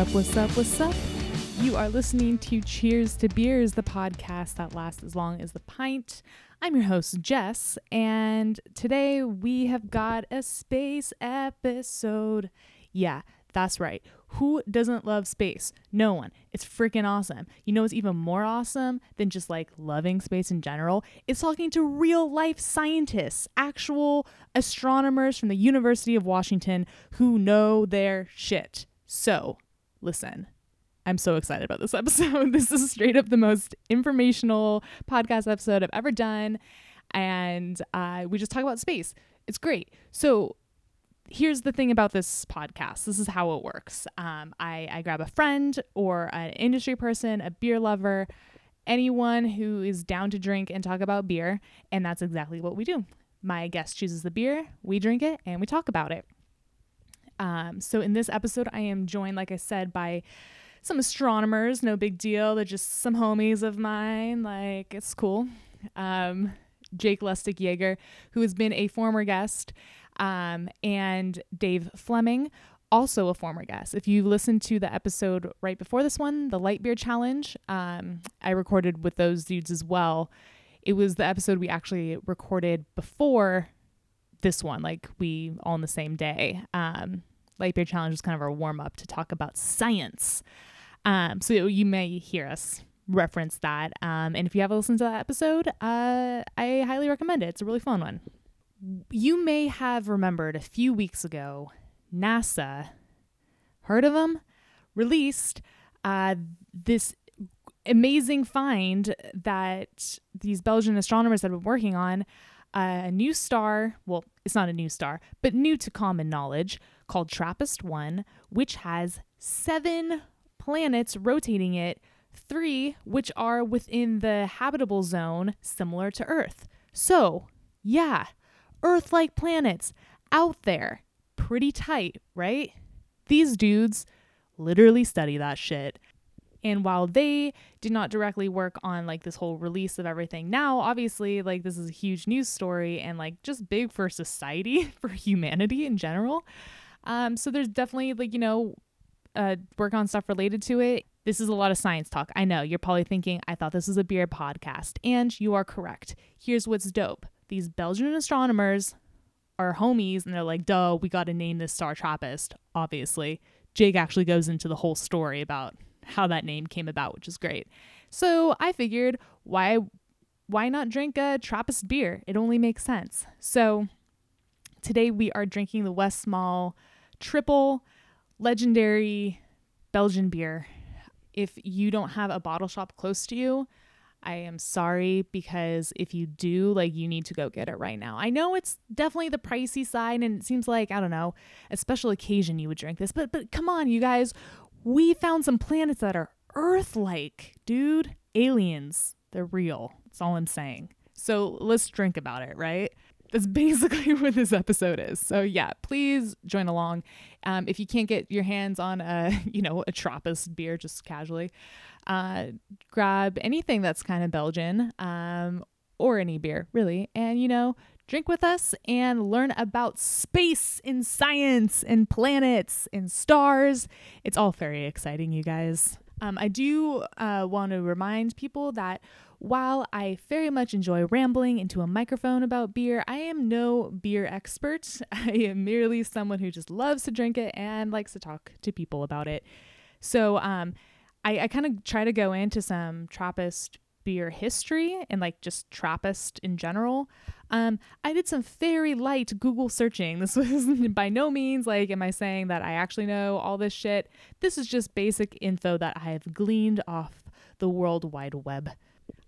What's up, what's up, what's up? You are listening to Cheers to Beers, the podcast that lasts as long as the pint. I'm your host, Jess, and today we have got a space episode. Yeah, that's right. Who doesn't love space? No one. It's freaking awesome. You know what's even more awesome than just like loving space in general? It's talking to real life scientists, actual astronomers from the University of Washington who know their shit. So, listen. I'm so excited about this episode. This is straight up the most informational podcast episode I've ever done. And uh, we just talk about space. It's great. So, here's the thing about this podcast this is how it works um, I, I grab a friend or an industry person, a beer lover, anyone who is down to drink and talk about beer. And that's exactly what we do. My guest chooses the beer, we drink it, and we talk about it. Um, so, in this episode, I am joined, like I said, by some astronomers. No big deal. They're just some homies of mine. Like, it's cool. Um, Jake Lustig-Yaeger, who has been a former guest, um, and Dave Fleming, also a former guest. If you listened to the episode right before this one, the Light Beer Challenge, um, I recorded with those dudes as well. It was the episode we actually recorded before this one, like we all on the same day. Um, Light Beer Challenge was kind of our warm up to talk about science. Um, so you may hear us reference that. Um, and if you haven't listened to that episode, uh, I highly recommend it. It's a really fun one. You may have remembered a few weeks ago, NASA, heard of them, released uh, this amazing find that these Belgian astronomers had been working on. Uh, a new star, well, it's not a new star, but new to common knowledge, called TRAPPIST 1, which has seven planets rotating it, three which are within the habitable zone similar to Earth. So, yeah, Earth like planets out there. Pretty tight, right? These dudes literally study that shit. And while they did not directly work on like this whole release of everything now, obviously, like this is a huge news story and like just big for society, for humanity in general. Um, so there's definitely like, you know, uh, work on stuff related to it. This is a lot of science talk. I know you're probably thinking, I thought this was a beer podcast, and you are correct. Here's what's dope these Belgian astronomers are homies, and they're like, duh, we got to name this star TRAPPIST, obviously. Jake actually goes into the whole story about how that name came about, which is great. So I figured, why why not drink a Trappist beer? It only makes sense. So today we are drinking the West Westmalle triple legendary Belgian beer. If you don't have a bottle shop close to you, I am sorry because if you do, like you need to go get it right now. I know it's definitely the pricey side and it seems like, I don't know, a special occasion you would drink this, but but come on, you guys, we found some planets that are Earth-like, dude. Aliens. They're real. That's all I'm saying. So let's drink about it, right? That's basically what this episode is. So yeah, please join along. Um, if you can't get your hands on a, you know, a Trappist beer just casually, uh, grab anything that's kind of Belgian, um, or any beer really, and you know, drink with us and learn about space and science and planets and stars. It's all very exciting, you guys. Um, I do uh, want to remind people that while I very much enjoy rambling into a microphone about beer, I am no beer expert. I am merely someone who just loves to drink it and likes to talk to people about it. So um, I, I kind of try to go into some Trappist beer history and like just Trappist in general. Um, I did some very light Google searching. This was by no means like, am I saying that I actually know all this shit? This is just basic info that I have gleaned off the World Wide Web.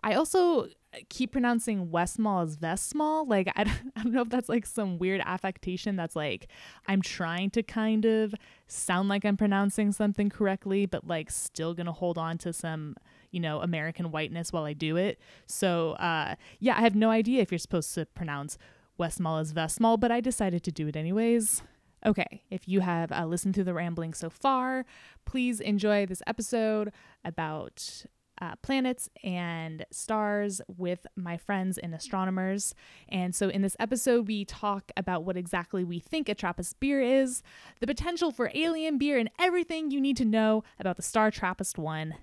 I also keep pronouncing Westmalle as Vestmalle. Like, I don't, I don't know if that's like some weird affectation that's like, I'm trying to kind of sound like I'm pronouncing something correctly, but like still gonna hold on to some, you know, American whiteness while I do it. So, uh, yeah, I have no idea if you're supposed to pronounce Westmalle as Vestmalle, but I decided to do it anyways. Okay, if you have uh, listened to the rambling so far, please enjoy this episode about uh, planets and stars with my friends and astronomers. And so, in this episode, we talk about what exactly we think a Trappist beer is, the potential for alien beer, and everything you need to know about the star Trappist 1.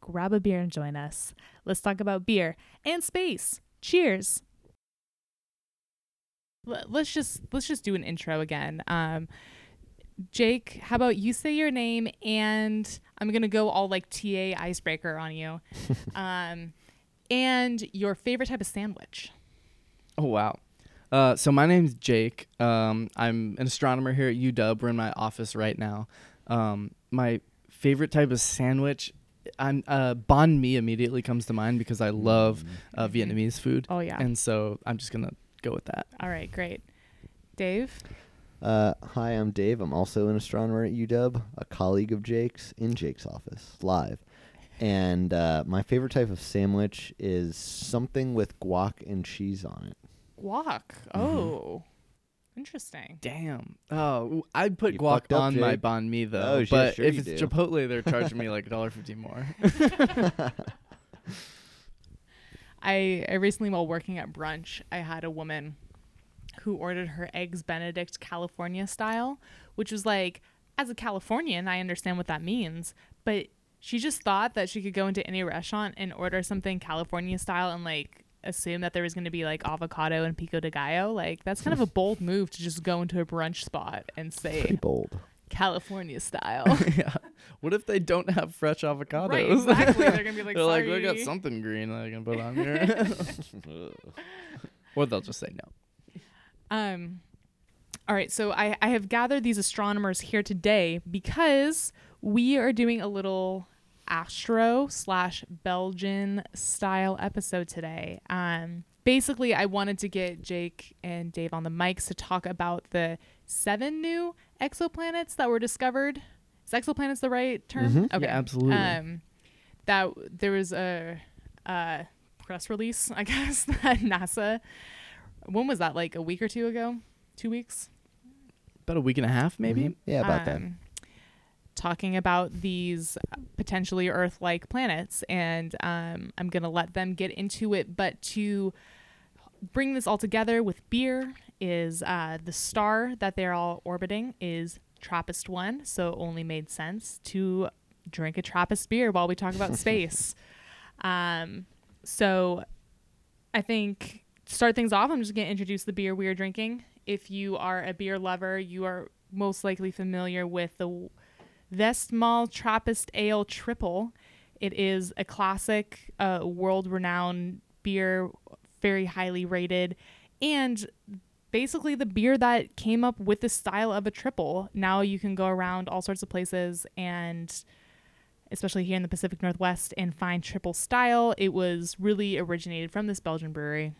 Grab a beer and join us. Let's talk about beer and space. Cheers. Let's just let's just do an intro again. Um, Jake, how about you say your name and I'm gonna go all like TA icebreaker on you. um, and your favorite type of sandwich. Oh wow. Uh, so my name's Jake. Um, I'm an astronomer here at UW. We're in my office right now. Um, my favorite type of sandwich, I'm uh, banh mi immediately comes to mind because I love uh, Mhm. Vietnamese food, Oh yeah. and so I'm just gonna go with that. all right, great. Dave. Uh, hi, I'm Dave. I'm also an astronomer at UW, a colleague of Jake's in Jake's office, live. And uh, my favorite type of sandwich is something with guac and cheese on it. Guac. Oh, interesting. Damn. Oh, I'd put You guac up, on my Jake. banh mi though. Oh, yeah, but sure if you it's do. Chipotle, they're charging me like a dollar fifty more. I, I recently, while working at brunch, I had a woman who ordered her eggs Benedict California style, which was like, as a Californian, I understand what that means, but she just thought that she could go into any restaurant and order something California style and like assume that there was going to be like avocado and pico de gallo. Like that's kind of a bold move to just go into a brunch spot and Pretty say bold. California style. yeah. What if they don't have fresh avocados? right, exactly. They're gonna be like, They're like, we got something green that I can put on here. or they'll just say no. Um, all right, so I, I have gathered these astronomers here today because we are doing a little Astro slash Belgian style episode today. Um, basically, I wanted to get Jake and Dave on the mics to talk about the seven new exoplanets that were discovered. Is exoplanets the right term? Mhm. Yeah, absolutely. Um, that there was a, a press release, I guess, that NASA. When was that? Like a week or two ago? Two weeks? About a week and a half, maybe. Mhm. Yeah, about that. um, Talking about these potentially Earth like planets. And um, I'm going to let them get into it. But to bring this all together with beer is uh, the star that they're all orbiting is Trappist 1. So it only made sense to drink a Trappist beer while we talk about space. Um, so I think to start things off, I'm just going to introduce the beer we are drinking. If you are a beer lover, you are most likely familiar with the Vestmalle Trappist Ale Triple. It is a classic, uh, world renowned beer, very highly rated, and basically the beer that came up with the style of a triple. Now you can go around all sorts of places and especially here in the Pacific Northwest and find triple style. It was really originated from this Belgian brewery.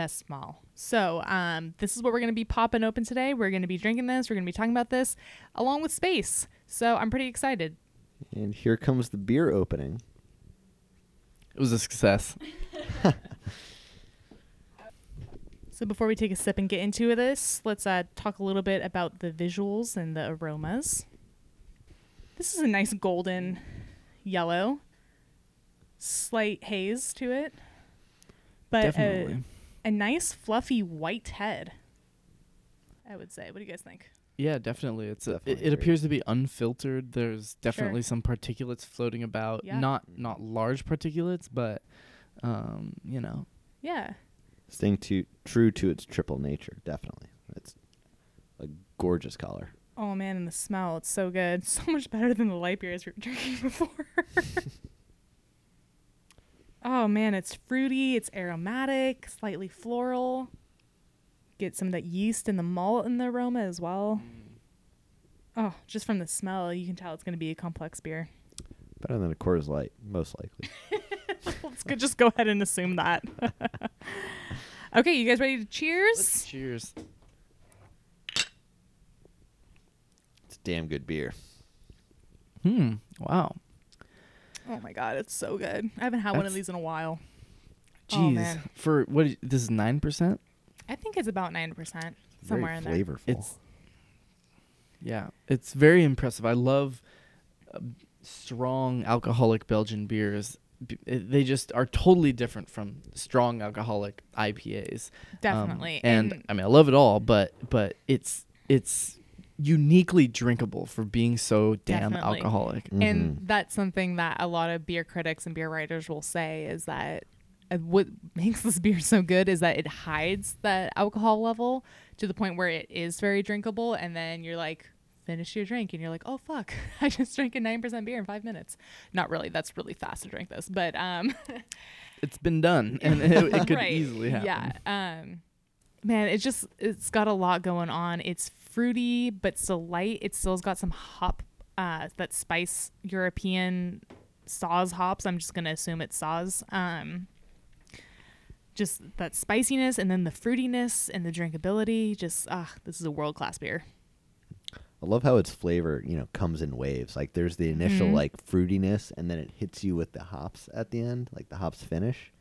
Vestmalle. So, um, this is what we're going to be popping open today. We're going to be drinking this. We're going to be talking about this along with space. So, I'm pretty excited. And here comes the beer opening. It was a success. So, before we take a sip and get into this, let's uh, talk a little bit about the visuals and the aromas. This is a nice golden yellow, slight haze to it, but a, Definitely. A nice fluffy white head. I would say. What do you guys think? Yeah, definitely. It's a, Definitely it, it appears to be unfiltered. There's definitely some particulates floating about. Yeah. Not not large particulates, but um, you know. Yeah. Staying to, true to its triple nature, definitely. It's a gorgeous color. Oh man, and the smell, it's so good. So much better than the light beers we were drinking before. oh man, it's fruity, it's aromatic, slightly floral. Get some of that yeast and the malt in the aroma as well. Oh, just from the smell, you can tell it's going to be a complex beer. Better than a Coors Light, most likely. Let's go, just go ahead and assume that. okay, you guys ready to cheers? Cheers. It's damn good beer. Hmm. Wow. Oh my god, it's so good. I haven't had one of That's- these in a while. Jeez. Oh, man. For what? is- This is nine percent. I think it's about 9%, somewhere in there. Very flavorful. It's yeah. It's very impressive. I love. Uh, strong alcoholic Belgian beers, b- they just are totally different from strong alcoholic IPAs. Um, Definitely. and, I mean, I love it all, but but it's it's uniquely drinkable for being so damn Definitely. alcoholic. and Mhm. that's something that a lot of beer critics and beer writers will say is that uh, what makes this beer so good is that it hides that alcohol level to the point where it is very drinkable and then you're like finish your drink and you're like oh fuck i just drank a 9% beer in five minutes not really that's really fast to drink this but um It's been done, and it, it could Right. easily happen. Yeah. Um man, it just it's got a lot going on. It's fruity but still light. It still's got some hop uh that spice European Saaz hops. I'm just gonna assume it's Saaz. Um just that spiciness and then the fruitiness and the drinkability. Just ah, this is a world class beer. I love how its flavor, you know, comes in waves. Like there's the initial Mhm. like fruitiness, and then it hits you with the hops at the end, like the hops finish.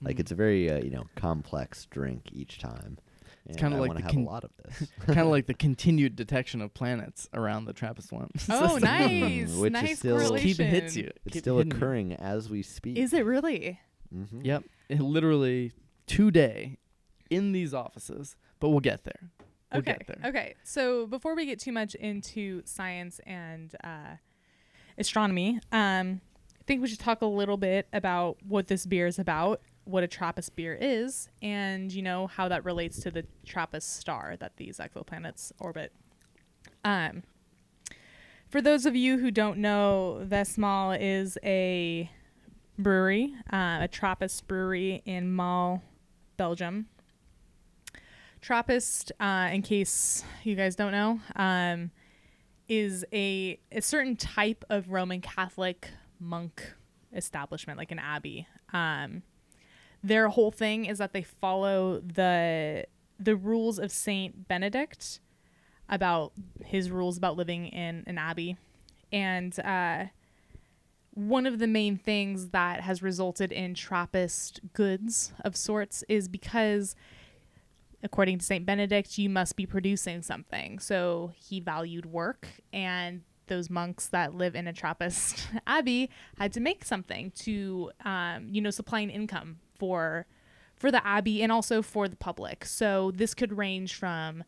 Like Mm. it's a very uh, you know complex drink each time. It's kinda like the have con- a lot of this. kind of like the continued detection of planets around the Trappist one. Oh, just like- nice. which is nice still- correlation. Keep it hits you. It's Keep still hitting occurring as we speak. Is it really? Mm-hmm. Yep. It literally today in these offices, but we'll get there. We'll okay. get there. Okay. So before we get too much into science and uh, astronomy, um, I think we should talk a little bit about what this beer is about, what a TRAPPIST beer is, and you know how that relates to the TRAPPIST star that these exoplanets orbit. Um, for those of you who don't know, Vestmalle is a brewery, uh, a Trappist brewery in Malle, Belgium. Trappist, uh, in case you guys don't know, um, is a a certain type of Roman Catholic monk establishment, like an abbey. Um, their whole thing is that they follow the the rules of Saint Benedict about his rules about living in an abbey, and uh, one of the main things that has resulted in Trappist goods of sorts is because according to St. Benedict, you must be producing something. So he valued work, and those monks that live in a Trappist abbey had to make something to, um, you know, supply an income for for the abbey and also for the public. So this could range from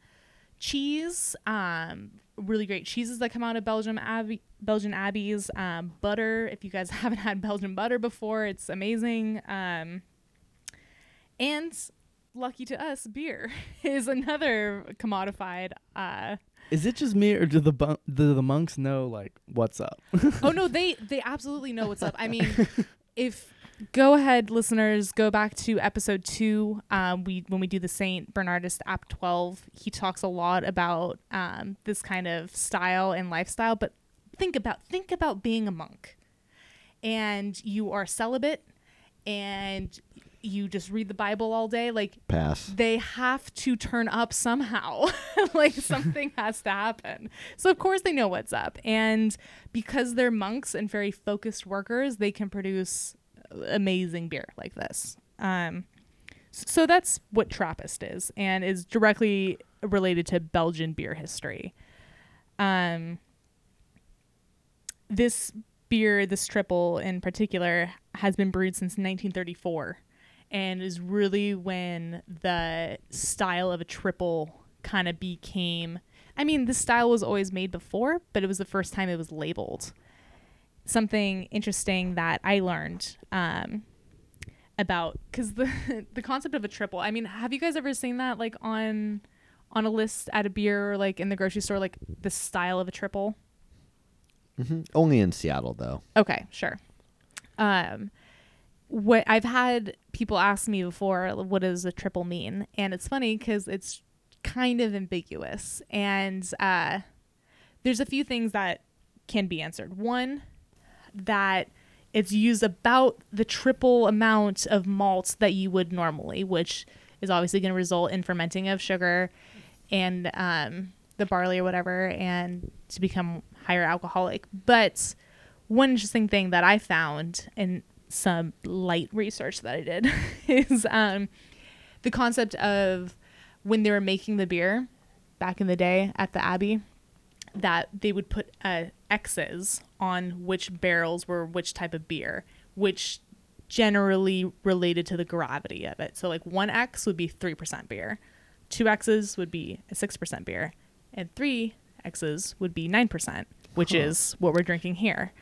cheese, um, really great cheeses that come out of Belgium abbey, Belgian abbeys, um, butter. If you guys haven't had Belgian butter before, it's amazing. Um, and lucky to us, beer is another commodified. Uh, Is it just me, or do the bu- do the monks know like what's up? oh no, they they absolutely know what's up. I mean, if go ahead, listeners, go back to episode two. Um, we when we do the Saint Bernardus Abt twelve, he talks a lot about um, this kind of style and lifestyle. But think about think about being a monk, and you are celibate, and you just read the Bible all day, like Pass. they have to turn up somehow. like something has to happen. So of course they know what's up. And because they're monks and very focused workers, they can produce amazing beer like this. Um so that's what Trappist is and is directly related to Belgian beer history. Um this beer, this triple in particular, has been brewed since 1934 and is really when the style of a triple kind of became I mean, this style was always made before, but it was the first time it was labeled. Something interesting that I learned um, about because the the concept of a triple. I mean, have you guys ever seen that like on on a list at a beer or like in the grocery store, like the style of a triple? hmm Only in Seattle though. Okay, sure. Um, what I've had people ask me before, what does a triple mean? And it's funny because it's kind of ambiguous, and uh, there's a few things that can be answered. One, that it's used about the triple amount of malt that you would normally, which is obviously going to result in fermenting of sugar and um, the barley or whatever, and to become higher alcoholic. But one interesting thing that I found in some light research that I did is um, the concept of when they were making the beer back in the day at the Abbey, that they would put uh, X's on which barrels were which type of beer, which generally related to the gravity of it. So like one X would be three percent beer, two X's would be a six percent beer, and three X's would be nine percent, which Huh. is what we're drinking here.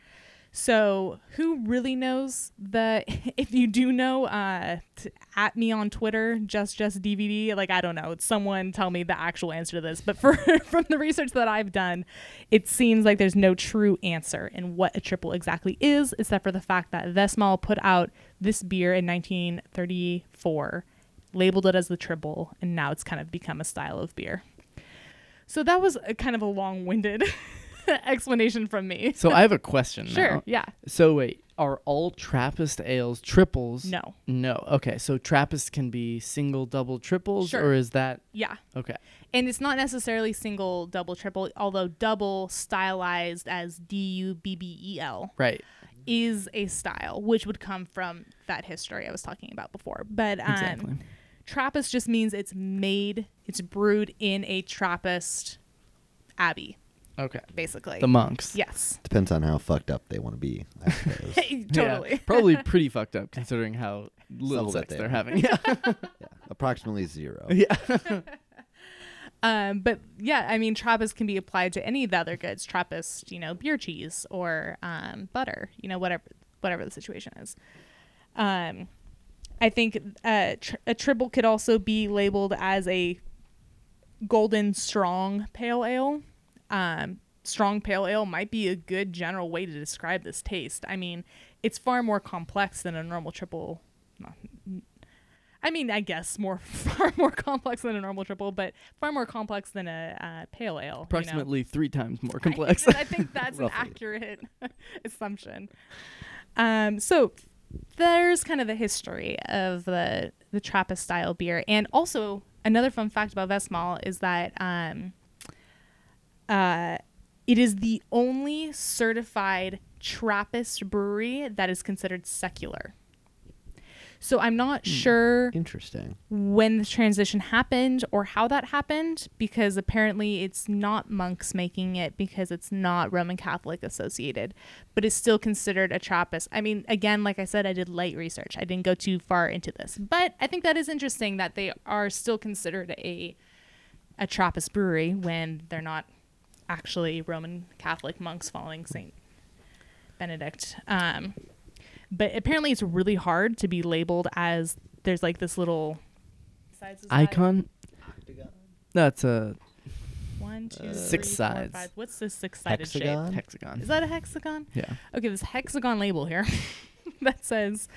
So who really knows the? If you do know, uh, t- at me on Twitter, just just DVD. Like I don't know, someone tell me the actual answer to this. But for from the research that I've done, it seems like there's no true answer in what a triple exactly is, except for the fact that Vestmalle put out this beer in 1934, labeled it as the triple, and now it's kind of become a style of beer. So that was a kind of a long-winded explanation from me. So I have a question Sure. now. Yeah. So wait, are all Trappist ales triples? No. No. Okay. So Trappist can be single, double, triples, Sure. or is that Yeah. okay? And it's not necessarily single, double, triple, although double stylized as D U B B E L Right. is a style, which would come from that history I was talking about before. But um, Exactly. Trappist just means it's made, it's brewed in a Trappist abbey, Okay. basically. The monks. yes. Depends on how fucked up they want to be. I suppose. Yeah, totally. probably pretty fucked up considering how little Some sex they they're are. having. Yeah. yeah. Approximately zero. yeah. Um, but yeah, I mean, Trappist can be applied to any of the other goods. Trappist, you know, beer cheese or um, butter, you know, whatever whatever the situation is. Um, I think uh, tr- a triple could also be labeled as a golden strong pale ale. Um, strong pale ale might be a good general way to describe this taste. I mean, it's far more complex than a normal triple. I mean, I guess more far more complex than a normal triple, but far more complex than a uh, pale ale. you know? Approximately three times more complex. I, think that's an accurate assumption. Um, so there's kind of the history of the the Trappist style beer, and also another fun fact about Vestmalle is that um, uh, it is the only certified Trappist brewery that is considered secular. So I'm not sure Interesting. when the transition happened or how that happened because apparently it's not monks making it because it's not Roman Catholic associated, but it's still considered a Trappist. I mean, again, like I said, I did light research. I didn't go too far into this, but I think that is interesting that they are still considered a a Trappist brewery when they're not actually Roman Catholic monks following Saint Benedict. Um, but apparently, it's really hard to be labeled as there's like this little sides is that? Icon. That's a One, two, Uh, Six three, four, sides. five. What's this six-sided shape? Hexagon? hexagon. Is that a hexagon? Yeah. Okay, this hexagon label here that says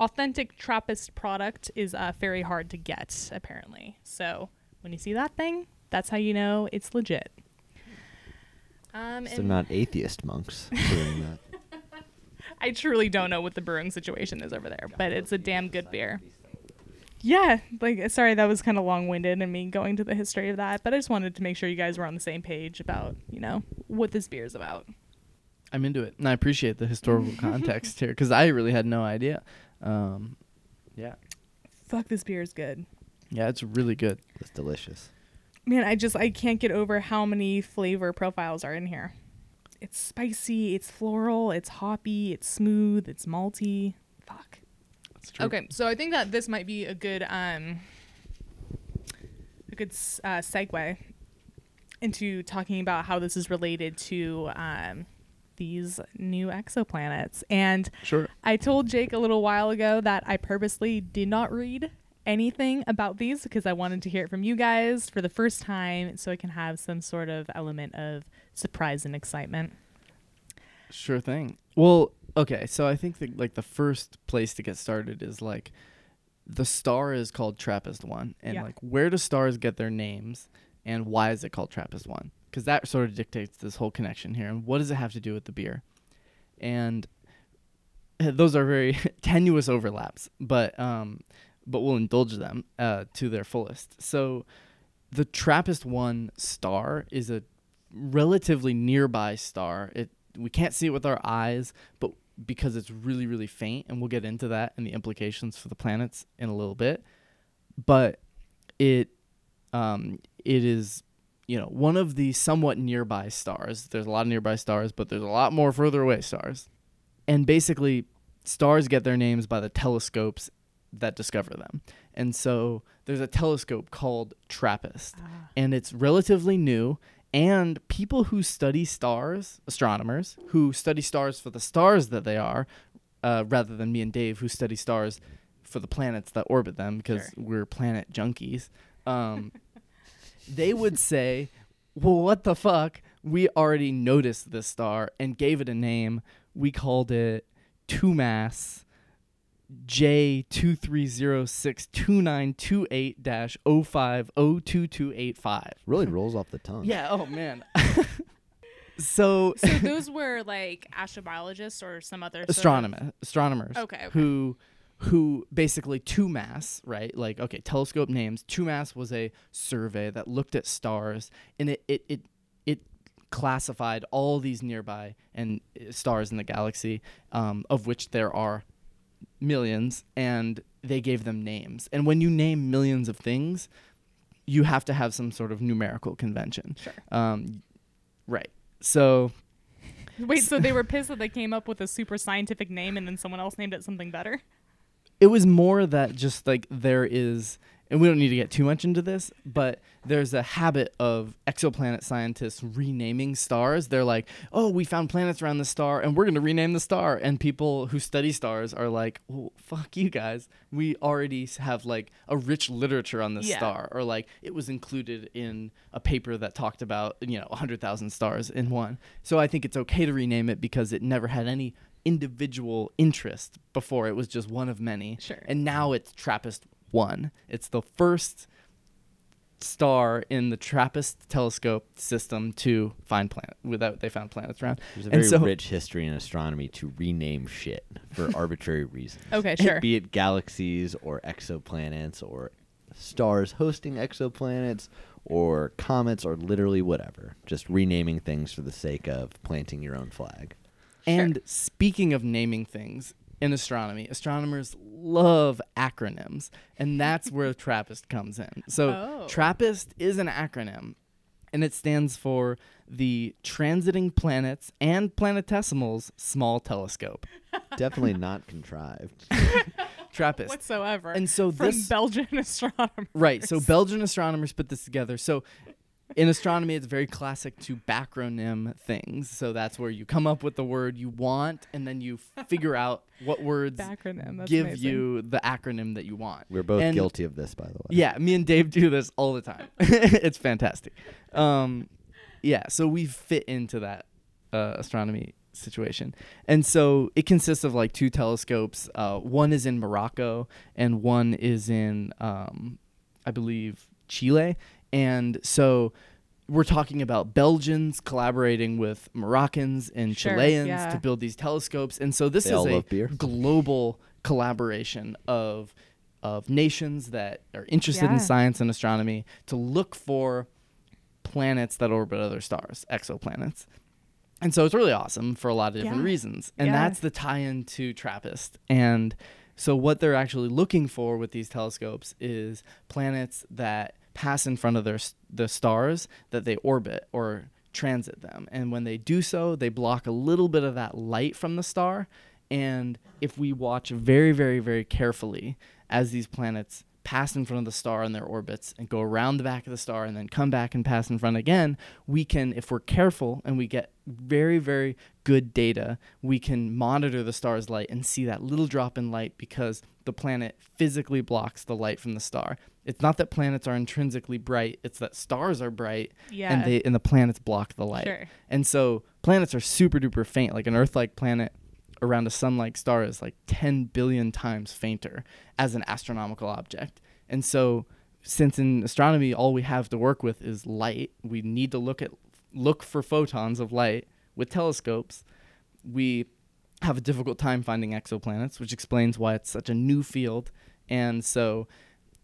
authentic Trappist product is uh, very hard to get, apparently. So when you see that thing, that's how you know it's legit. Um, So not atheist monks doing that. I truly don't know what the brewing situation is over there, but it's a damn good beer. Yeah, like sorry that was kind of long-winded and me going to the history of that, but I just wanted to make sure you guys were on the same page about, you know, what this beer is about. I'm into it, and I appreciate the historical context here because I really had no idea. Um, yeah. Fuck this beer is good. Yeah, it's really good. It's delicious. Man, I just I can't get over how many flavor profiles are in here. It's spicy, it's floral, it's hoppy, it's smooth, it's malty. Fuck. It's true. Okay, so I think that this might be a good um a good uh, segue into talking about how this is related to um these new exoplanets. And Sure. I told Jake a little while ago that I purposely did not read anything about these because I wanted to hear it from you guys for the first time so I can have some sort of element of surprise and excitement. Sure thing. Well, okay, so I think that like the first place to get started is like the star is called Trappist One, and Yeah. like where do stars get their names, and why is it called Trappist One? Because that sort of dictates this whole connection here, and what does it have to do with the beer? And those are very tenuous overlaps, but um, but we'll indulge them uh, to their fullest. So, the Trappist One star is a relatively nearby star. It we can't see it with our eyes, but because it's really really faint, and we'll get into that and the implications for the planets in a little bit. But it um, it is you know, one of the somewhat nearby stars. There's a lot of nearby stars, but there's a lot more further away stars. And basically, stars get their names by the telescopes that discover them. And so there's a telescope called TRAPPIST, Ah. and it's relatively new. And people who study stars, astronomers who study stars for the stars that they are, uh, rather than me and Dave who study stars for the planets that orbit them because Sure. we're planet junkies, um, they would say, well, what the fuck? We already noticed this star and gave it a name. We called it 2MASS J23062928-05022285. Really rolls off the tongue. Yeah, oh man. so So those were like astrobiologists or some other sort of- astronomers Okay, okay. who who basically 2MASS right like okay telescope names 2MASS was a survey that looked at stars and it it it, it classified all these nearby and uh, stars in the galaxy um, of which there are millions and they gave them names and when you name millions of things you have to have some sort of numerical convention Sure. um, right so Wait, so they were pissed that they came up with a super scientific name and then someone else named it something better? it was more that just like there is and we don't need to get too much into this but there's a habit of exoplanet scientists renaming stars. They're like oh we found planets around the star and we're going to rename the star. And people who study stars are like well fuck you guys. We already have like a rich literature on this Yeah. star or like it was included in a paper that talked about you know 100,000 stars in one. So i think it's okay to rename it because it never had any individual interest before. It was just one of many. Sure. and now it's trappist 1 it's the first star in the trappist telescope system to find planet without they found planets around There's a And very so- rich history in astronomy to rename shit for arbitrary reasons. Okay, sure. Be it galaxies or exoplanets or stars hosting exoplanets or comets or literally whatever. Just renaming things for the sake of planting your own flag. And speaking of naming things in astronomy, astronomers love acronyms, and that's where TRAPPIST comes in. So, Oh. TRAPPIST is an acronym, and it stands for the Transiting Planets and Planetesimals Small Telescope. Definitely not contrived. TRAPPIST. Whatsoever. And so from this Belgian astronomers. Right. So Belgian astronomers put this together. So in astronomy, it's very classic to backronym things. So that's where you come up with the word you want, and then you figure out what words Backronym. Give amazing. you the acronym that you want. We're both And- guilty of this, by the way. Yeah, me and Dave do this all the time. it's fantastic. Um, yeah, so we fit into that uh, astronomy situation, and so it consists of like two telescopes. Uh, one is in Morocco, and one is in, um, I believe, Chile. And so we're talking about Belgians collaborating with Moroccans and Sure, Chileans yeah. to build these telescopes, and so this They is a beer. global collaboration of of nations that are interested Yeah. in science and astronomy to look for planets that orbit other stars, exoplanets. And so it's really awesome for a lot of different Yeah. reasons. And Yeah. that's the tie-in to TRAPPIST. And so what they're actually looking for with these telescopes is planets that pass in front of their the stars that they orbit or transit them. And when they do so, they block a little bit of that light from the star. And if we watch very, very, very carefully as these planets pass in front of the star in their orbits and go around the back of the star and then come back and pass in front again, we can, if we're careful and we get very, very good data, we can monitor the star's light and see that little drop in light because the planet physically blocks the light from the star. It's not that planets are intrinsically bright, it's that stars are bright Yeah. and they and the planets block the light. Sure. And so planets are super duper faint. Like an Earth like planet around a sun like star is like 10 billion times fainter as an astronomical object. And so since in astronomy all we have to work with is light, we need to look at look for photons of light with telescopes. We have a difficult time finding exoplanets, which explains why it's such a new field. And so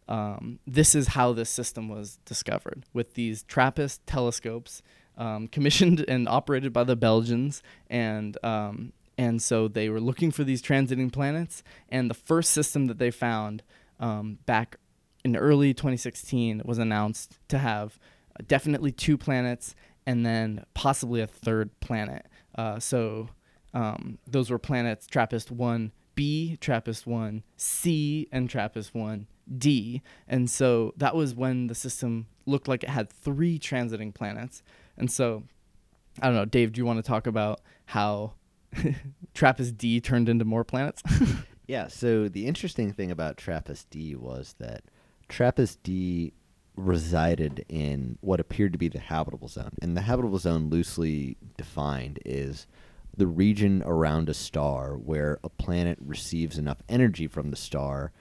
um, this is how this system was discovered with these TRAPPIST telescopes, um, commissioned and operated by the Belgians, and um, and so they were looking for these transiting planets. And the first system that they found um, back in early 2016 was announced to have definitely two planets, and then possibly a third planet. Uh, so um, those were planets TRAPPIST 1b, TRAPPIST 1c, and TRAPPIST 1d. And so that was when the system looked like it had three transiting planets. And so, I don't know, Dave, do you want to talk about how TRAPPIST D turned into more planets? Yeah, so the interesting thing about TRAPPIST D was that TRAPPIST D resided in what appeared to be the habitable zone. And the habitable zone, loosely defined, is the region around a star where a planet receives enough energy from the star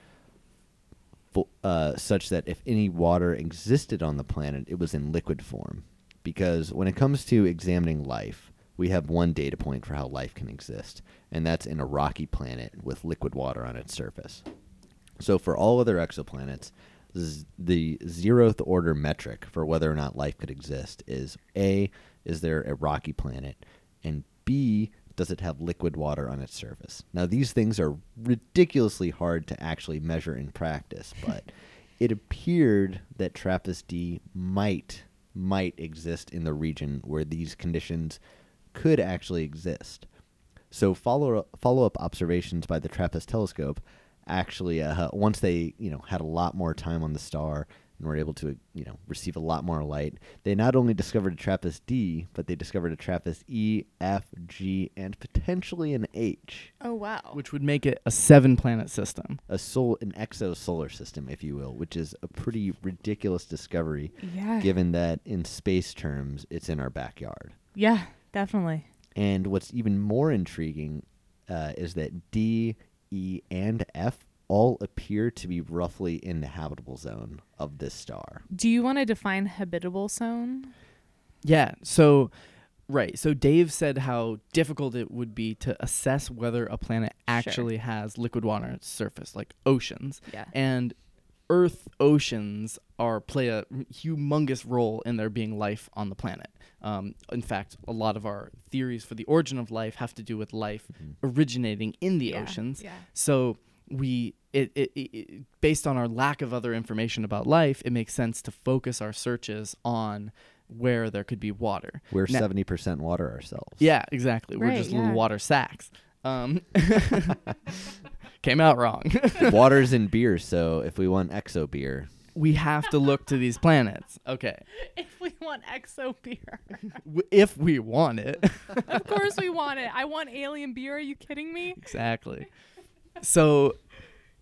uh, such that if any water existed on the planet, it was in liquid form. Because when it comes to examining life, we have one data point for how life can exist, and that's in a rocky planet with liquid water on its surface. So for all other exoplanets, the zeroth order metric for whether or not life could exist is A, is there a rocky planet? And B, does it have liquid water on its surface? Now, these things are ridiculously hard to actually measure in practice, but it appeared that TRAPPIST D might might exist in the region where these conditions could actually exist. So follow follow up observations by the TRAPPIST telescope actually uh, once they you know had a lot more time on the star and were able to you know receive a lot more light, they not only discovered a TRAPPIST D, but they discovered a TRAPPIST E, F, G, and potentially an H, Oh wow. Which would make it a seven planet system. a sol an exosolar system, if you will, which is a pretty ridiculous discovery yeah. given that in space terms it's in our backyard. yeah, definitely. And what's even more intriguing uh, is that D, E, and F all appear to be roughly in the habitable zone of this star. Do you want to define habitable zone? Yeah. So, right. So Dave said how difficult it would be to assess whether a planet actually has liquid water on its surface, like oceans. Yeah. And Earth oceans are play a humongous role in there being life on the planet. Um, in fact, a lot of our theories for the origin of life have to do with life originating in the Yeah, oceans. Yeah. So we it, it, it, it based on our lack of other information about life, it makes sense to focus our searches on where there could be water. We're seventy percent water ourselves. Yeah, exactly. We're just yeah. little water sacks. Um, came out wrong. Water's in beer, so if we want exo beer, we have to look to these planets. Okay, If we want exo beer. if we want it. of course we want it. I want alien beer. Are you kidding me? exactly. So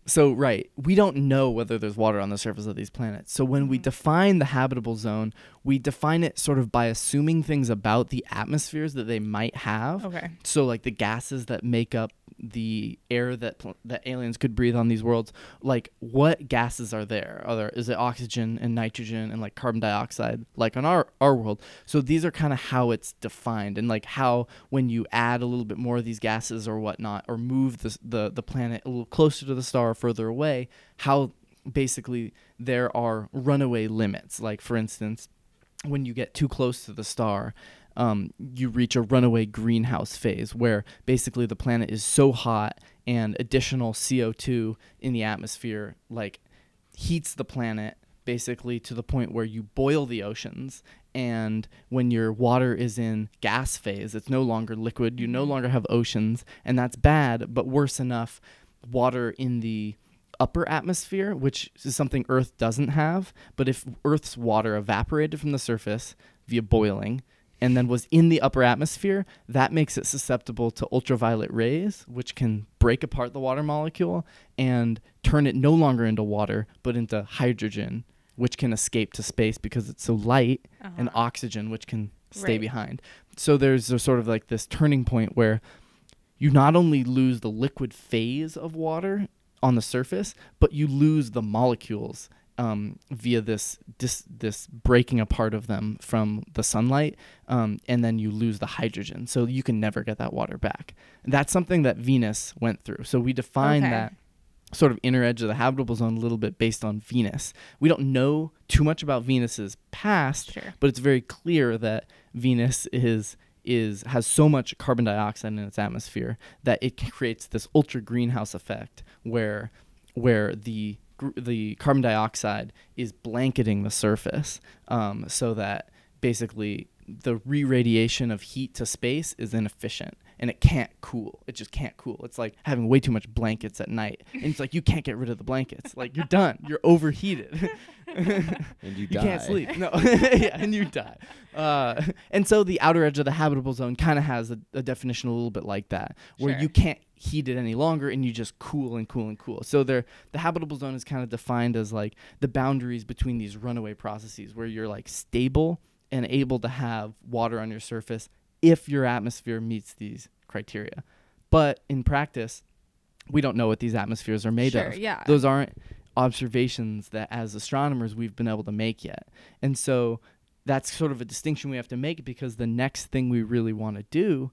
so right, we don't know whether there's water on the surface of these planets. So when we Mhm. define the habitable zone, we define it sort of by assuming things about the atmospheres that they might have. Okay. So like the gases that make up the air that that aliens could breathe on these worlds, like what gases are there? Are there is it oxygen and nitrogen and like carbon dioxide like on our our world? So these are kind of how it's defined and like how when you add a little bit more of these gases or whatnot or move the the the planet a little closer to the star or further away, how basically there are runaway limits. Like for instance, when you get too close to the star, um, you reach a runaway greenhouse phase where basically the planet is so hot and additional CO2 in the atmosphere like heats the planet basically to the point where you boil the oceans. And when your water is in gas phase it's no longer liquid. You no Mhm. longer have oceans and that's bad. But worse enough water in the upper atmosphere which is something earth doesn't have but if earth's water evaporated from the surface via boiling and then was in the upper atmosphere, that makes it susceptible to ultraviolet rays, which can break apart the water molecule and turn it no longer into water, but into hydrogen, which can escape to space because it's so light, and Uh-huh. oxygen, which can stay Right. behind. So there's a sort of like this turning point where you not only lose the liquid phase of water on the surface, but you lose the molecules um, via this, this this breaking apart of them from the sunlight, um, and then you lose the hydrogen. So you can never get that water back. That's something that Venus went through. So we define Okay. that sort of inner edge of the habitable zone a little bit based on Venus. We don't know too much about Venus's past, Sure. but it's very clear that Venus is is has so much carbon dioxide in its atmosphere that it creates this ultra greenhouse effect where where the the carbon dioxide is blanketing the surface, um, so that basically the re-radiation of heat to space is inefficient and it can't cool. It just can't cool. It's like having way too much blankets at night, and it's like you can't get rid of the blankets. Like you're done. You're overheated. And you, die. you can't sleep. No, yeah, and you die. Uh, and so the outer edge of the habitable zone kind of has a, a definition a little bit like that, where Sure. you can't heat it any longer, and you just cool and cool and cool. So there, the habitable zone is kind of defined as like the boundaries between these runaway processes, where you're like stable and able to have water on your surface if your atmosphere meets these criteria. But in practice, we don't know what these atmospheres are made sure, of yeah. those aren't observations that as astronomers we've been able to make yet. And so that's sort of a distinction we have to make because the next thing we really want to do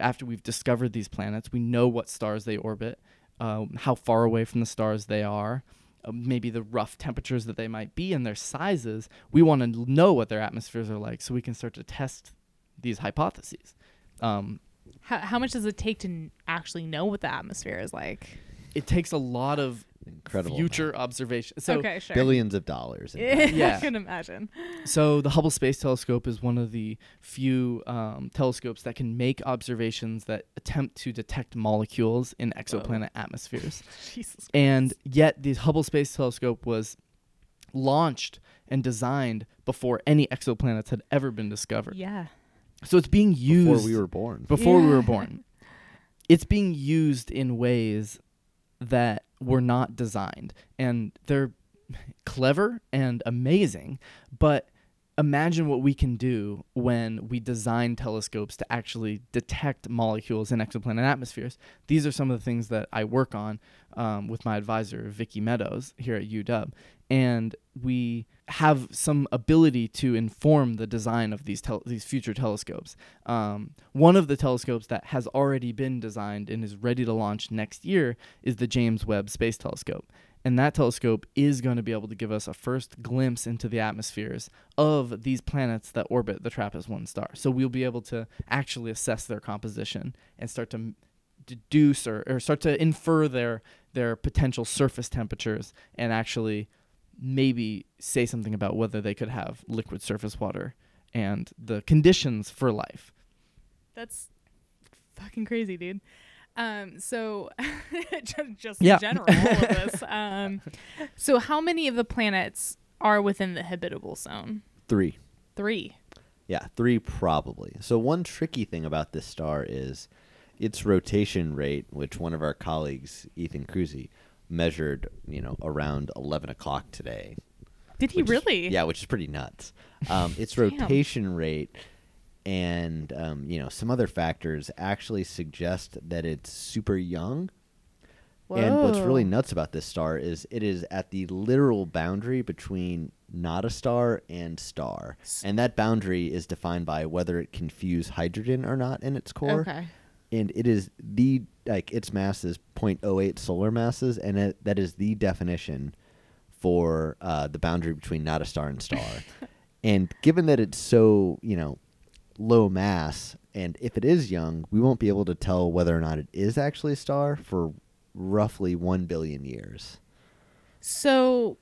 after we've discovered these planets, we know what stars they orbit, um, how far away from the stars they are, maybe the rough temperatures that they might be and their sizes. We want to know what their atmospheres are like so we can start to test these hypotheses. Um, how, how much does it take to actually know what the atmosphere is like? It takes a lot of Incredible. future observation. So okay, sure. Billions of dollars. in Yeah, Yeah. I can imagine. So the Hubble Space Telescope is one of the few um, telescopes that can make observations that attempt to detect molecules in exoplanet atmospheres. Jesus. And yet, the Hubble Space Telescope was launched and designed before any exoplanets had ever been discovered. Yeah. So it's being used Before we were born. before we were born. It's being used in ways that were not designed. And they're clever and amazing, but imagine what we can do when we design telescopes to actually detect molecules in exoplanet atmospheres. These are some of the things that I work on um, with my advisor, Vicky Meadows, here at UW. And we have some ability to inform the design of these these future telescopes. Um, one of the telescopes that has already been designed and is ready to launch next year is the James Webb Space Telescope. And that telescope is going to be able to give us a first glimpse into the atmospheres of these planets that orbit the TRAPPIST 1 star. So we'll be able to actually assess their composition and start to deduce or, or start to infer their their potential surface temperatures and actually maybe say something about whether they could have liquid surface water and the conditions for life. That's fucking crazy, dude. Um, so just, just Yeah. in general, all of this. Um, so how many of the planets are within the habitable zone? Three. Three. Yeah, three probably. So one tricky thing about this star is its rotation rate, which one of our colleagues, Ethan Kruse, measured, you know, around eleven o'clock today. Did he which is- really? yeah, which is pretty nuts. Um, its rotation rate and um, you know some other factors actually suggest that it's super young. And what's really nuts about this star is it is at the literal boundary between not a star and star. And that boundary is defined by whether it can fuse hydrogen or not in its core. Okay. And it is the like its mass is 0.08 solar masses and it, that is the definition for uh, the boundary between not a star and star. and given that it's so, you know, low mass and if it is young, we won't be able to tell whether or not it is actually a star for roughly 1 billion years. So,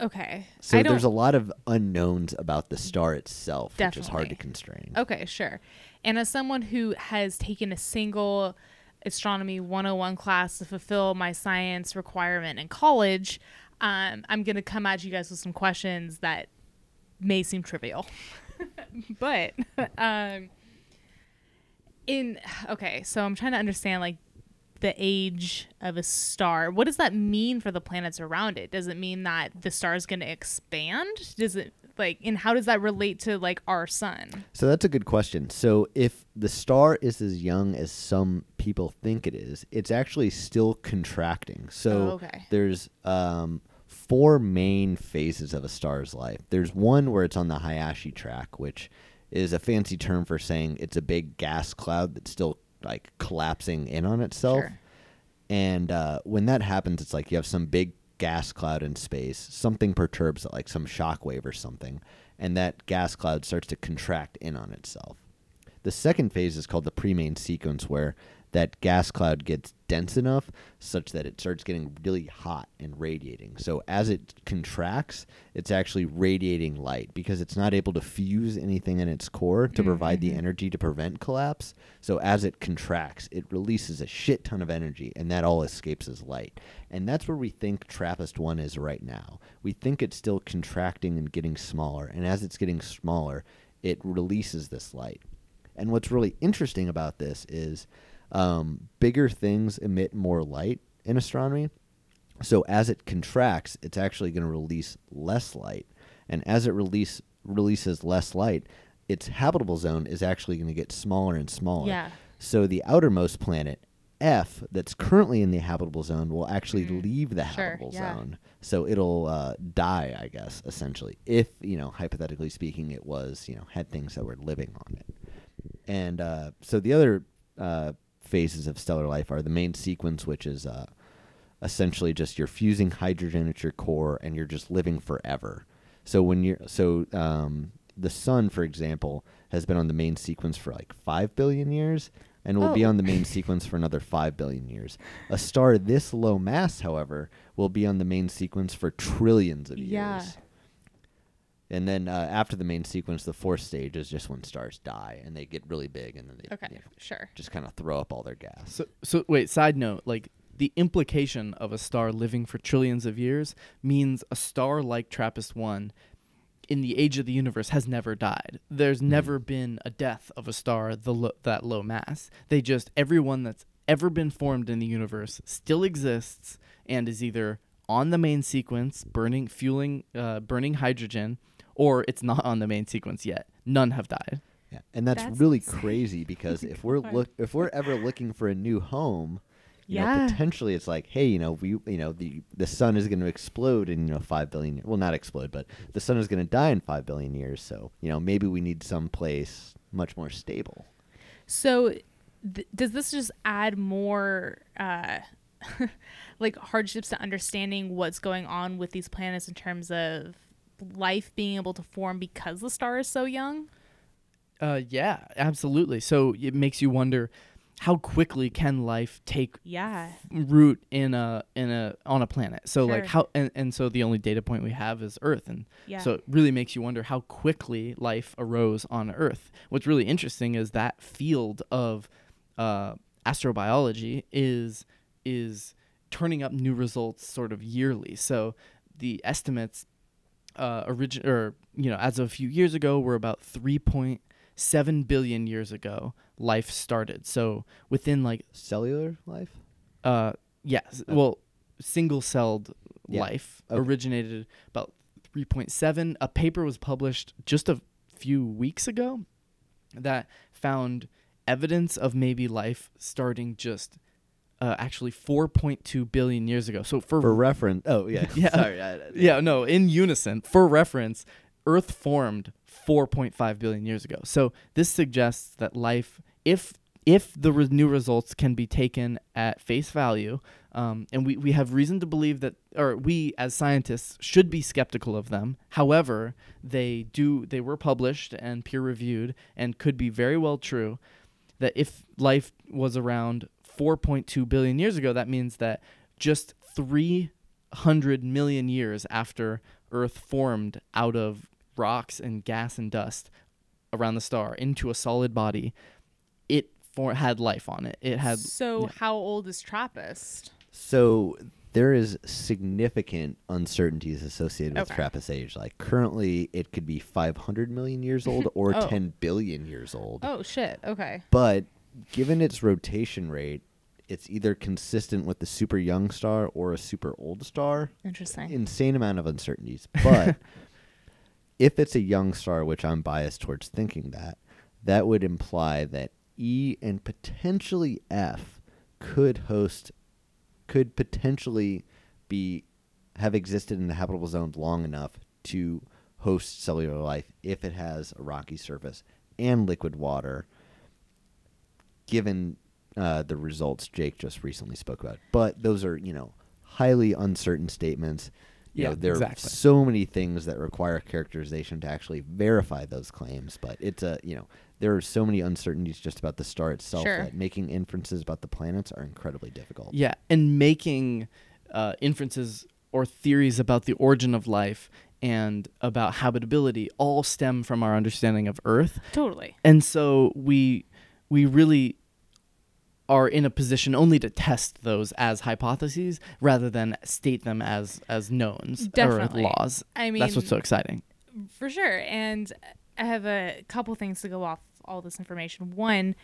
okay. So I there's a lot of unknowns about the star itself, which is hard to constrain. Okay, sure. And as someone who has taken a single astronomy 101 class to fulfill my science requirement in college, um, I'm going to come at you guys with some questions that may seem trivial. but um, in okay, so I'm trying to understand like the age of a star. What does that mean for the planets around it? Does it mean that the star is going to expand? Does it like and how does that relate to like our sun? So that's a good question. So if the star is as young as some people think it is, it's actually still contracting. So Oh, okay. there's um, four main phases of a star's life. There's one where it's on the Hayashi track, which is a fancy term for saying it's a big gas cloud that's still like collapsing in on itself. Sure. And uh, when that happens, it's like you have some big gas cloud in space. Something perturbs it, like some shock wave or something, and that gas cloud starts to contract in on itself. The second phase is called the pre-main sequence, where that gas cloud gets dense enough such that it starts getting really hot and radiating. So as it contracts, it's actually radiating light because it's not able to fuse anything in its core to provide the Mhm. energy to prevent collapse. So as it contracts, it releases a shit ton of energy and that all escapes as light. And that's where we think TRAPPIST 1 is right now. We think it's still contracting and getting smaller, and as it's getting smaller, it releases this light. And what's really interesting about this is um, bigger things emit more light in astronomy. So as it contracts, it's actually going to release less light, and as it release releases less light, its habitable zone is actually going to get smaller and smaller. Yeah. So the outermost planet F that's currently in the habitable zone will actually Mhm. leave the Sure, habitable yeah. zone. So it'll uh, die, I guess, essentially. If you know, hypothetically speaking, it was you know had things that were living on it. And uh, so the other uh, phases of stellar life are the main sequence, which is uh, essentially just you're fusing hydrogen at your core and you're just living forever. So when you're so um, the sun, for example, has been on the main sequence for like five billion years, and will be Oh. on the main sequence for another five billion years. A star this low mass, however, will be on the main sequence for trillions of years. Yeah. Years. And then uh, after the main sequence, the fourth stage is just when stars die and they get really big, and then they Okay. you know, Sure. just kind of throw up all their gas. So, so wait. Side note: like the implication of a star living for trillions of years means a star like TRAPPIST one, in the age of the universe, has never died. There's never been a death of a star the lo- that low mass. They just everyone that's ever been formed in the universe still exists and is either on the main sequence, burning, fueling, uh, burning hydrogen, or it's not on the main sequence yet. None have died. Yeah, and that's, That's really insane. crazy because if we're look if we're ever looking for a new home, you Yeah. know, potentially it's like, hey, you know, we you know the the sun is going to explode in you know five billion. Well, not explode, but the sun is going to die in five billion years. So you know maybe we need some place much more stable. So, th- does this just add more, uh, like hardships to understanding what's going on with these planets in terms of life being able to form because the star is so young? Uh, yeah, absolutely. So it makes you wonder how quickly can life take Yeah. root in a in a on a planet. So like how and, and so the only data point we have is Earth and Yeah. so it really makes you wonder how quickly life arose on Earth. What's really interesting is that field of uh, astrobiology is is turning up new results sort of yearly. So the estimates uh, origin or you know as of a few years ago we were about 3.7 billion years ago life started. So within like Cellular life. uh yes, Uh, well single-celled Yeah. life Okay. originated about 3.7. A paper was published just a few weeks ago that found evidence of maybe life starting just uh, actually 4.2 billion years ago. So for, For reference, oh yeah, Yeah. sorry, I, I- yeah, no, in unison. For reference, Earth formed 4.5 billion years ago. So this suggests that life, if if the re- new results can be taken at face value, um, and we, we have reason to believe that, or we as scientists should be skeptical of them. However, they do they were published and peer reviewed and could be very well true. That if life was around 4.2 billion years ago, that means that just 300 million years after Earth formed out of rocks and gas and dust around the star into a solid body, it for had life on it. It had so, yeah. how old is TRAPPIST? So there is significant uncertainties associated with Okay. TRAPPIST age. Like currently, it could be 500 million years old or Oh. 10 billion years old. Oh, shit. Okay. But given its rotation rate, it's either consistent with the super young star or a super old star. Interesting. Insane amount of uncertainties. But if it's a young star, which I'm biased towards thinking that, that would imply that E and potentially F could host, could potentially be have existed in the habitable zone long enough to host cellular life if it has a rocky surface and liquid water given uh, the results Jake just recently spoke about. But those are, you know, highly uncertain statements. You Yeah, know, there exactly. are so many things that require characterization to actually verify those claims, but it's a you know there are so many uncertainties just about the star itself Sure. that making inferences about the planets are incredibly difficult. Yeah, and making uh, inferences or theories about the origin of life and about habitability all stem from our understanding of Earth, Totally. and so we we really are in a position only to test those as hypotheses rather than state them as as knowns Definitely. or laws. I mean, That's what's so exciting. For sure. And I have a couple things to go off all this information. One,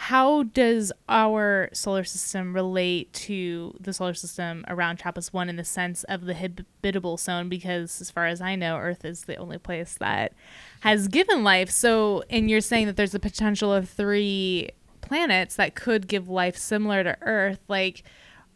how does our solar system relate to the solar system around TRAPPIST 1 in the sense of the habitable zone? Because as far as I know, Earth is the only place that has given life. So, and you're saying that there's a potential of three planets that could give life similar to Earth. Like,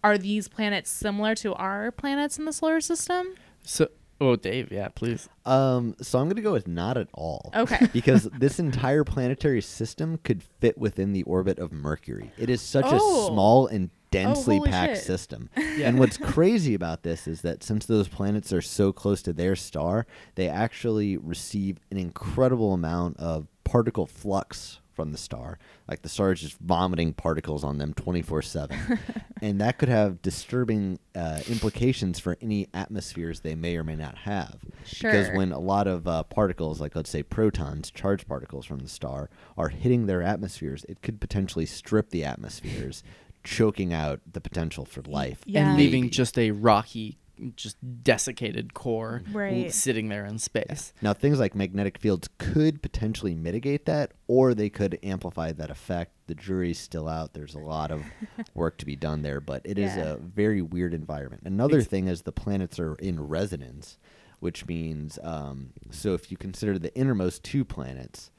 are these planets similar to our planets in the solar system? So, oh, Dave, yeah, please. Um, so I'm going to go with not at all. Okay. because this entire planetary system could fit within the orbit of Mercury. It is such Oh. a small and densely holy packed shit. system. And what's crazy about this is that since those planets are so close to their star, they actually receive an incredible amount of particle flux from the star. Like the star is just vomiting particles on them 24 7. And that could have disturbing uh, implications for any atmospheres they may or may not have. Sure. Because when a lot of uh, particles, like let's say protons, charged particles from the star, are hitting their atmospheres, it could potentially strip the atmospheres, choking out the potential for life. Yeah. And leaving Maybe. just a rocky, just desiccated core Right. sitting there in space. Now, things like magnetic fields could potentially mitigate that, or they could amplify that effect. The jury's still out. There's a lot of work to be done there, but it is Yeah. a very weird environment. Another Ex- thing is the planets are in resonance, which means um, so if you consider the innermost two planets,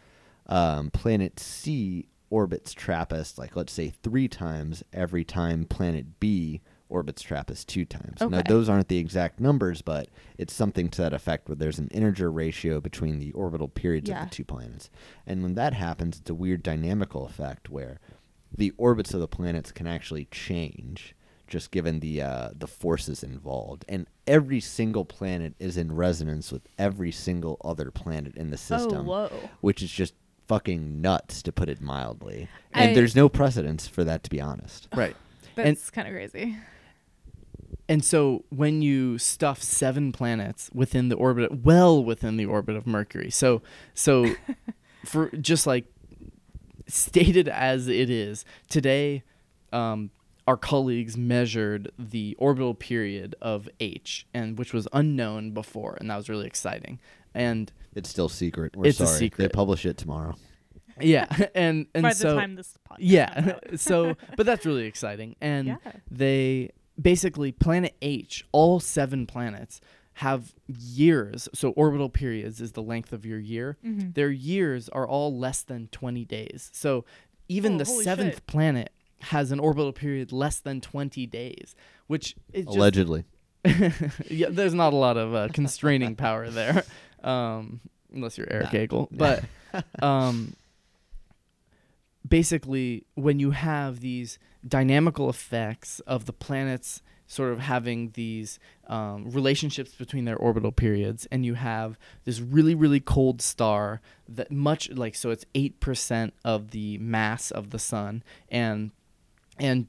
um, planet C orbits TRAPPIST, like let's say three times every time planet B orbits TRAPPIST two times. Okay. Now, those aren't the exact numbers, but it's something to that effect where there's an integer ratio between the orbital periods Yeah. of the two planets. And when that happens, it's a weird dynamical effect where the orbits of the planets can actually change just given the uh, the forces involved and every single planet is in resonance with every single other planet in the system Oh, whoa. which is just fucking nuts to put it mildly and I- there's no precedence for that to be honest Right. That's kind of crazy. And so when you stuff seven planets within the orbit, well within the orbit of Mercury, so so for just like stated as it is today, um, our colleagues measured the orbital period of H, and which was unknown before, and that was really exciting. And it's still secret. We're It's a sorry. they publish it tomorrow. Yeah, and and By so the time this podcast yeah, so but that's really exciting, and Yeah. they basically planet H, all seven planets have years. So orbital periods is the length of your year. Mhm. Their years are all less than 20 days. So even Oh, the seventh shit. planet has an orbital period less than 20 days, which is just allegedly yeah, there's not a lot of uh, constraining power there, um, unless you're Eric Nah. Agol. But um, basically, when you have these dynamical effects of the planets sort of having these um, relationships between their orbital periods, and you have this really, really cold star that much like so it's eight percent of the mass of the sun, and and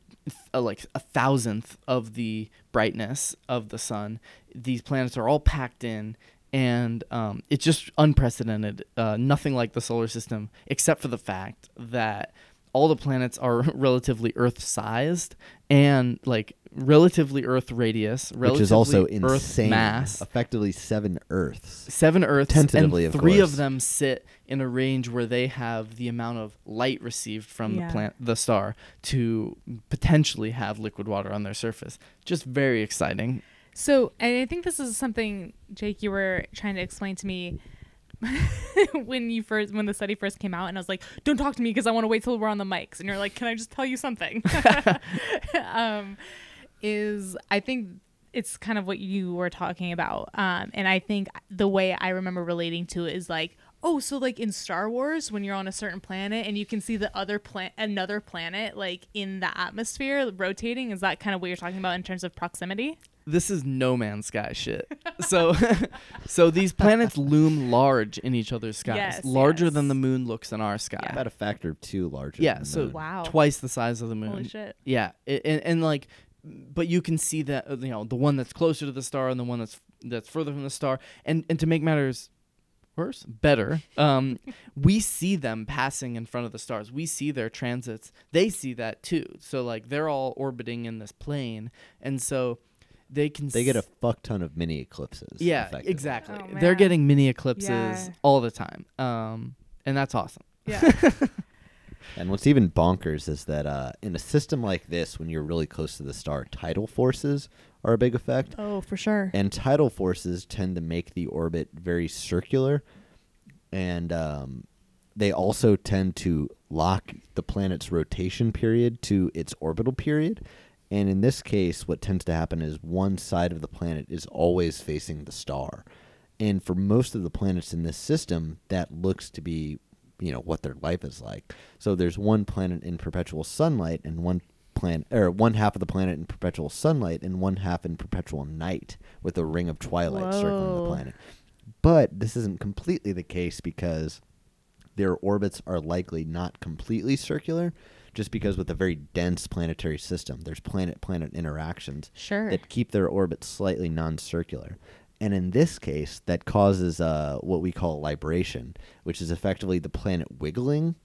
uh, like a thousandth of the brightness of the sun. These planets are all packed in, and um, it's just unprecedented. Uh, nothing like the solar system, except for the fact that all the planets are relatively Earth-sized and like relatively Earth radius, which is also Earth insane mass effectively seven earths seven Earths, Tentatively, and of three course. of them sit in a range where they have the amount of light received from Yeah. the plant, the star, to potentially have liquid water on their surface. Just very exciting. So, and I think this is something, Jake, you were trying to explain to me when you first, when the study first came out, and I was like, "Don't talk to me because I want to wait till we're on the mics." And you're like, "Can I just tell you something?" um, is I think it's kind of what you were talking about, um, and I think the way I remember relating to it is like, Oh, so like in Star Wars, when you're on a certain planet and you can see the other planet, another planet, like in the atmosphere rotating, is that kind of what you're talking about in terms of proximity? This is no man's sky shit. So, so these planets loom large in each other's skies, Yes, larger yes. than the moon looks in our sky. Yeah. About a factor of two larger. Yeah, than the so moon. Wow. twice the size of the moon. Holy shit. Yeah, i- and, and like, but you can see that uh, you know the one that's closer to the star and the one that's that's further from the star, and and to make matters worse, better, um, we see them passing in front of the stars. We see their transits. They see that too. So like they're all orbiting in this plane, and so they can They get a fuck ton of mini eclipses. yeah exactly. Oh, they're getting mini eclipses Yeah. all the time, um, and that's awesome. Yeah. And what's even bonkers is that uh, in a system like this, when you're really close to the star, tidal forces are a big effect. oh, for sure. And tidal forces tend to make the orbit very circular, and um, they also tend to lock the planet's rotation period to its orbital period. And in this case, what tends to happen is one side of the planet is always facing the star. And for most of the planets in this system, that looks to be, you know, what their life is like. So there's one planet in perpetual sunlight and one planet or one half of the planet in perpetual sunlight and one half in perpetual night with a ring of twilight circling the planet. But this isn't completely the case because their orbits are likely not completely circular just because with a very dense planetary system there's planet planet interactions Sure. that keep their orbits slightly non-circular and in this case that causes uh, what we call libration which is effectively the planet wiggling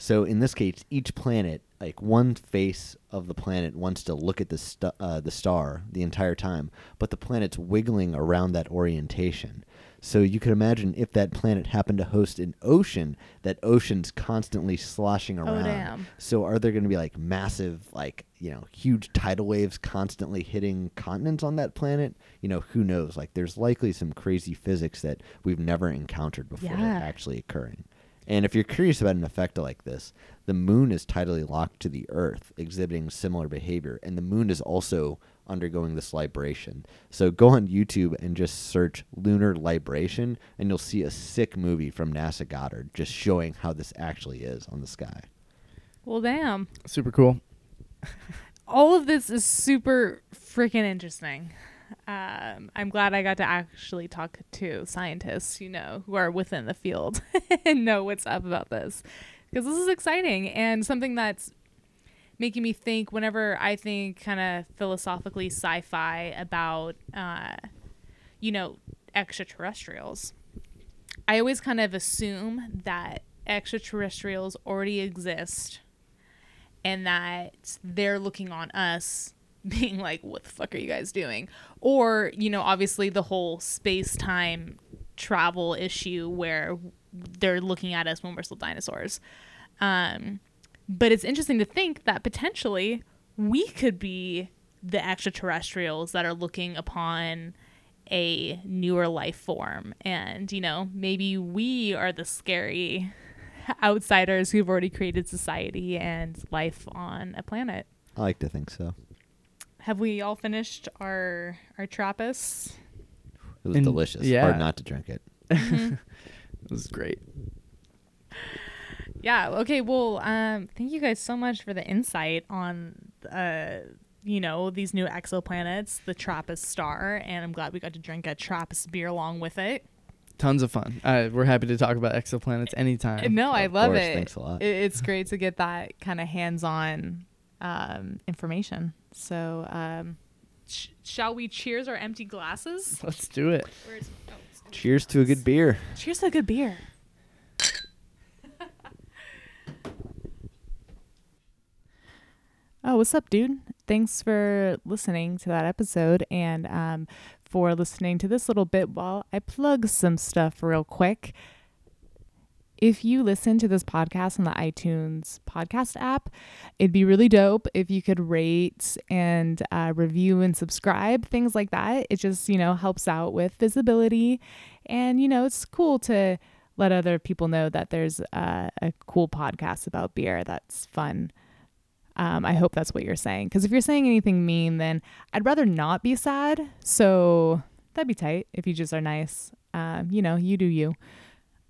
so in this case, each planet, like one face of the planet, wants to look at the st- uh, the star the entire time, but the planet's wiggling around that orientation. So you could imagine if that planet happened to host an ocean, that ocean's constantly sloshing around. Oh, around. damn. So are there going to be like massive, like you know, huge tidal waves constantly hitting continents on that planet? You know, who knows? Like, there's likely some crazy physics that we've never encountered before Yeah. actually occurring. And if you're curious about an effect like this, the moon is tidally locked to the Earth, exhibiting similar behavior, and the moon is also undergoing this libration. So go on YouTube and just search lunar libration, and you'll see a sick movie from NASA Goddard just showing how this actually is on the sky. well, damn. Super cool. all of this is super freaking interesting. Um, I'm glad I got to actually talk to scientists, you know, who are within the field and know what's up about this. Because this is exciting and something that's making me think whenever I think kind of philosophically sci fi about, uh, you know, extraterrestrials. I always kind of assume that extraterrestrials already exist and that they're looking on us being like what the fuck are you guys doing or you know obviously the whole space time travel issue where they're looking at us when we're still dinosaurs um but it's interesting to think that potentially we could be the extraterrestrials that are looking upon a newer life form and you know maybe we are the scary outsiders who've already created society and life on a planet. I like to think so. Have we all finished our our Trappist? It was And- delicious. yeah. Hard not to drink it. Mm-hmm. It was great. Yeah. Okay. Well, um, thank you guys so much for the insight on, uh, you know, these new exoplanets, the Trappist star, and I'm glad we got to drink a Trappist beer along with it. Tons of fun. Uh, we're happy to talk about exoplanets anytime. No, I love course, it. thanks a lot. It's great to get that kind of hands-on um, information. So, um, sh- shall we cheers our empty glasses? Let's do it. Oh, Cheers to a good beer. Cheers to a good beer. Oh, what's up, dude? Thanks for listening to that episode and um, for listening to this little bit while I plug some stuff real quick. If you listen to this podcast on the iTunes podcast app, it'd be really dope if you could rate and uh, review and subscribe, things like that. It just, you know, helps out with visibility. And, you know, it's cool to let other people know that there's uh, a cool podcast about beer that's fun. Um, I hope that's what you're saying. Because if you're saying anything mean, then I'd rather not be sad. So that'd be tight if you just are nice. Um, you know, you do you.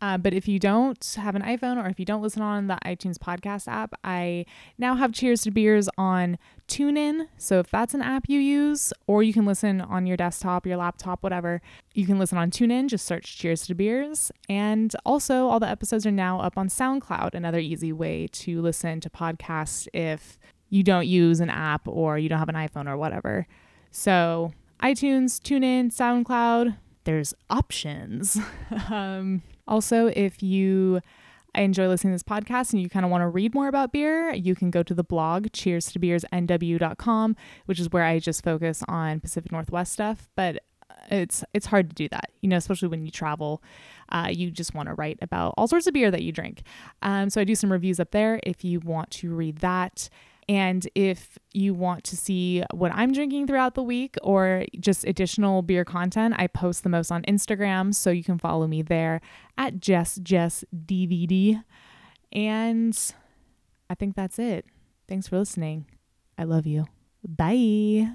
Uh, but if you don't have an iPhone or if you don't listen on the iTunes podcast app, I now have Cheers to Beers on TuneIn. So if that's an app you use, or you can listen on your desktop, your laptop, whatever, you can listen on TuneIn. Just search Cheers to Beers. And also, all the episodes are now up on SoundCloud, another easy way to listen to podcasts if you don't use an app or you don't have an iPhone or whatever. So iTunes, TuneIn, SoundCloud, there's options. um, also, if you enjoy listening to this podcast and you kind of want to read more about beer, you can go to the blog cheers to beersnw.com, which is where I just focus on Pacific Northwest stuff. But it's it's hard to do that, you know, especially when you travel. Uh, you just want to write about all sorts of beer that you drink. Um, so I do some reviews up there if you want to read that. And if you want to see what I'm drinking throughout the week or just additional beer content, I post the most on Instagram. So you can follow me there at Jess Jess DVD. And I think that's it. Thanks for listening. I love you. Bye.